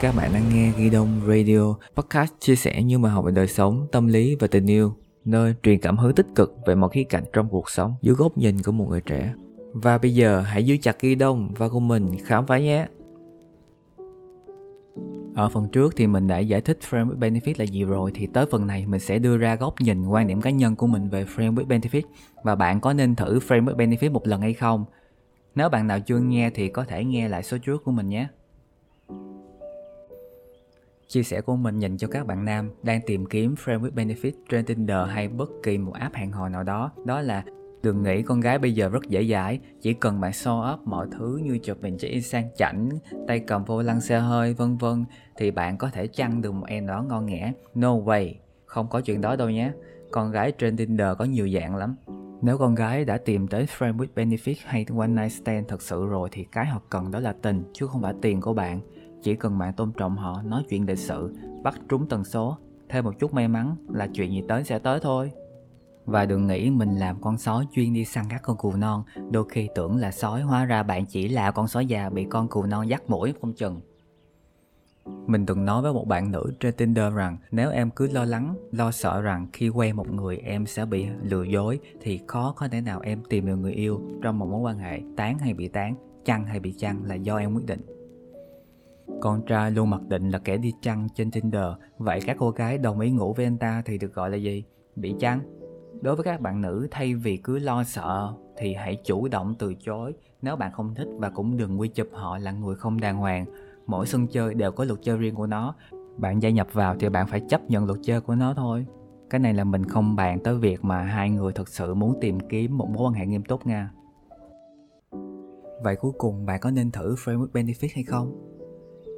Các bạn đang nghe Ghi Đông Radio, podcast chia sẻ như mà học về đời sống, tâm lý và tình yêu, nơi truyền cảm hứng tích cực về mọi khía cạnh trong cuộc sống dưới góc nhìn của một người trẻ. Và bây giờ hãy giữ chặt Ghi Đông và cùng mình khám phá nhé. Ở phần trước thì mình đã giải thích framework with Benefit là gì rồi thì tới phần này mình sẽ đưa ra góc nhìn quan điểm cá nhân của mình về framework with Benefit và bạn có nên thử framework with Benefit một lần hay không? Nếu bạn nào chưa nghe thì có thể nghe lại số trước của mình nhé. Chia sẻ của mình dành cho các bạn nam đang tìm kiếm Friend with Benefit trên Tinder hay bất kỳ một app hẹn hò nào đó đó là Đừng nghĩ con gái bây giờ rất dễ dãi, chỉ cần bạn show up mọi thứ như chụp hình chỉ sang chảnh, tay cầm vô lăng xe hơi vân vân thì bạn có thể chăn được một em đó ngon nghẻ. No way, không có chuyện đó đâu nhé. Con gái trên Tinder có nhiều dạng lắm. Nếu con gái đã tìm tới Friend with Benefit hay One Night Stand thật sự rồi thì cái họ cần đó là tình chứ không phải tiền của bạn. Chỉ cần bạn tôn trọng họ, nói chuyện lịch sự, bắt trúng tần số, thêm một chút may mắn là chuyện gì tới sẽ tới thôi. Và đừng nghĩ mình làm con sói chuyên đi săn các con cừu non Đôi khi tưởng là sói hóa ra bạn chỉ là con sói già bị con cừu non dắt mũi không chừng mình từng nói với một bạn nữ trên Tinder rằng nếu em cứ lo lắng, lo sợ rằng khi quen một người em sẽ bị lừa dối thì khó có thể nào em tìm được người yêu trong một mối quan hệ tán hay bị tán, chăng hay bị chăng là do em quyết định. Con trai luôn mặc định là kẻ đi chăng trên Tinder, vậy các cô gái đồng ý ngủ với anh ta thì được gọi là gì? Bị chăng? Đối với các bạn nữ thay vì cứ lo sợ thì hãy chủ động từ chối nếu bạn không thích và cũng đừng quy chụp họ là người không đàng hoàng. Mỗi sân chơi đều có luật chơi riêng của nó. Bạn gia nhập vào thì bạn phải chấp nhận luật chơi của nó thôi. Cái này là mình không bàn tới việc mà hai người thực sự muốn tìm kiếm một mối quan hệ nghiêm túc nha. Vậy cuối cùng bạn có nên thử Framework Benefit hay không?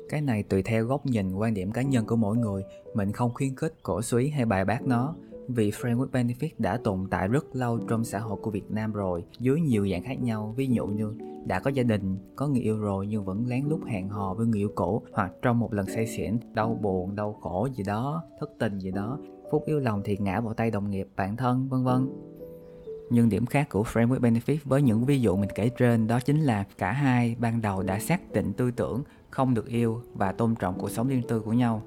Cái này tùy theo góc nhìn quan điểm cá nhân của mỗi người, mình không khuyến khích, cổ suý hay bài bác nó. Vì Framework Benefit đã tồn tại rất lâu trong xã hội của Việt Nam rồi, dưới nhiều dạng khác nhau, ví dụ như đã có gia đình, có người yêu rồi nhưng vẫn lén lút hẹn hò với người yêu cũ hoặc trong một lần say xỉn, đau buồn, đau khổ gì đó, thất tình gì đó, phút yêu lòng thì ngã vào tay đồng nghiệp, bạn thân, vân vân. Nhưng điểm khác của Framework Benefit với những ví dụ mình kể trên đó chính là cả hai ban đầu đã xác định tư tưởng không được yêu và tôn trọng cuộc sống riêng tư của nhau.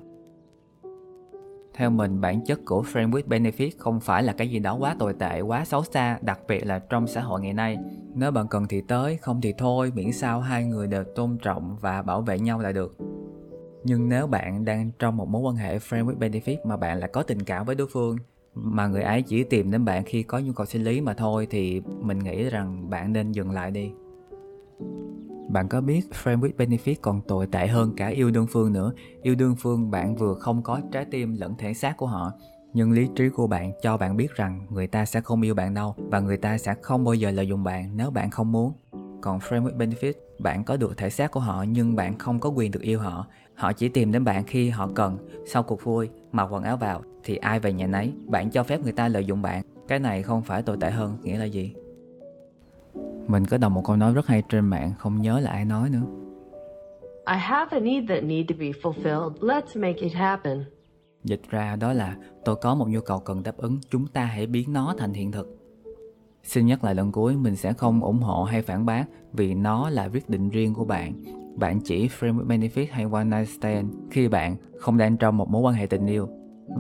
Theo mình, bản chất của framework Benefit không phải là cái gì đó quá tồi tệ, quá xấu xa, đặc biệt là trong xã hội ngày nay. Nếu bạn cần thì tới, không thì thôi, miễn sao hai người đều tôn trọng và bảo vệ nhau là được. Nhưng nếu bạn đang trong một mối quan hệ framework Benefit mà bạn lại có tình cảm với đối phương, mà người ấy chỉ tìm đến bạn khi có nhu cầu sinh lý mà thôi thì mình nghĩ rằng bạn nên dừng lại đi. Bạn có biết Friend with Benefit còn tồi tệ hơn cả yêu đương phương nữa. Yêu đương phương bạn vừa không có trái tim lẫn thể xác của họ, nhưng lý trí của bạn cho bạn biết rằng người ta sẽ không yêu bạn đâu và người ta sẽ không bao giờ lợi dụng bạn nếu bạn không muốn. Còn Friend with Benefit, bạn có được thể xác của họ nhưng bạn không có quyền được yêu họ. Họ chỉ tìm đến bạn khi họ cần, sau cuộc vui, mặc quần áo vào thì ai về nhà nấy. Bạn cho phép người ta lợi dụng bạn. Cái này không phải tồi tệ hơn, nghĩa là gì? Mình có đọc một câu nói rất hay trên mạng, không nhớ là ai nói nữa. I have a need that need to be fulfilled. Let's make it happen. Dịch ra đó là tôi có một nhu cầu cần đáp ứng, chúng ta hãy biến nó thành hiện thực. Xin nhắc lại lần cuối, mình sẽ không ủng hộ hay phản bác vì nó là quyết định riêng của bạn. Bạn chỉ frame benefit hay one night stand khi bạn không đang trong một mối quan hệ tình yêu.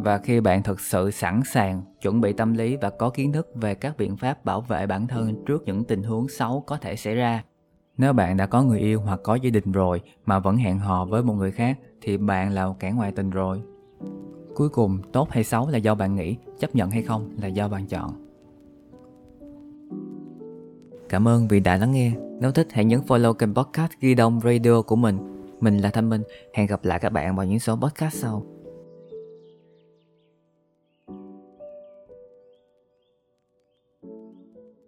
Và khi bạn thực sự sẵn sàng chuẩn bị tâm lý và có kiến thức về các biện pháp bảo vệ bản thân trước những tình huống xấu có thể xảy ra. Nếu bạn đã có người yêu hoặc có gia đình rồi mà vẫn hẹn hò với một người khác thì bạn là kẻ ngoại tình rồi. Cuối cùng tốt hay xấu là do bạn nghĩ chấp nhận hay không là do bạn chọn cảm ơn vì đã lắng nghe. Nếu thích, hãy nhấn follow kênh podcast ghi đông radio của mình. Mình là thanh minh. Hẹn gặp lại các bạn vào những số podcast sau.